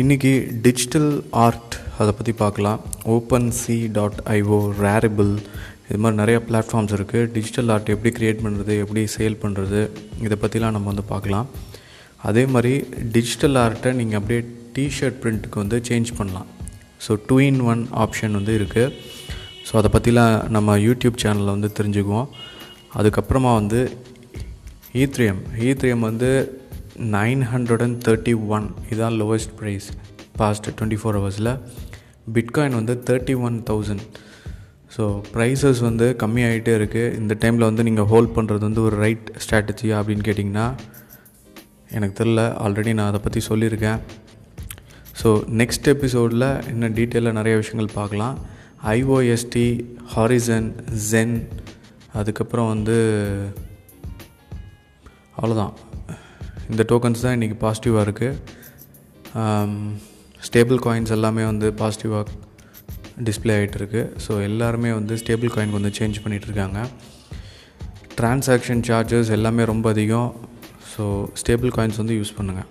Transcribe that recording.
இன்றைக்கி digital art அதை பற்றி பார்க்கலாம். Open sea dot IO Rarible இது மாதிரி நிறைய பிளாட்ஃபார்ம்ஸ் இருக்குது டிஜிட்டல் ஆர்ட் எப்படி க்ரியேட் பண்ணுறது எப்படி சேல் பண்ணுறது இதை பற்றிலாம் நம்ம வந்து பார்க்கலாம். அதே மாதிரி டிஜிட்டல் ஆர்ட்டை நீங்கள் அப்படியே டிஷர்ட் பிரிண்ட்டுக்கு வந்து சேஞ்ச் பண்ணலாம். So two in one option வந்து இருக்குது ஸோ அதை பற்றிலாம் நம்ம யூடியூப் சேனலில் வந்து தெரிஞ்சுக்குவோம். அதுக்கப்புறமா வந்து e ஈத்ரியம் ஈத்ரியம் e வந்து nine hundred and thirty one இதான் lowest price past twenty four ஹவர்ஸில் பிட்காயின் வந்து thirty one thousand so prices வந்து கம்மியாகிட்டே இருக்குது இந்த டைமில் வந்து நீங்கள் ஹோல்ட் பண்ணுறது வந்து ஒரு ரைட் ஸ்ட்ராட்டஜியா அப்படின்னு கேட்டிங்கன்னா எனக்கு தெரில ஆல்ரெடி நான் அதை பற்றி சொல்லியிருக்கேன். ஸோ நெக்ஸ்ட் எபிசோடில் இன்னும் டீட்டெயிலாக நிறைய விஷயங்கள் பார்க்கலாம். ஐஓஎஸ்டி ஹாரிசன் ஜென் அதுக்கப்புறம் வந்து அவ்வளோதான் இந்த டோக்கன்ஸ் தான் இன்றைக்கி பாசிட்டிவாக இருக்குது ஸ்டேபிள் காயின்ஸ் எல்லாமே வந்து பாசிட்டிவாக டிஸ்பிளே ஆகிட்டுருக்கு ஸோ எல்லாருமே வந்து ஸ்டேபிள் காயினுக்கு வந்து சேஞ்ச் பண்ணிகிட்ருக்காங்க ட்ரான்சாக்ஷன் சார்ஜஸ் எல்லாமே ரொம்ப அதிகம். ஸோ ஸ்டேபிள் காயின்ஸ் வந்து யூஸ் பண்ணுங்கள்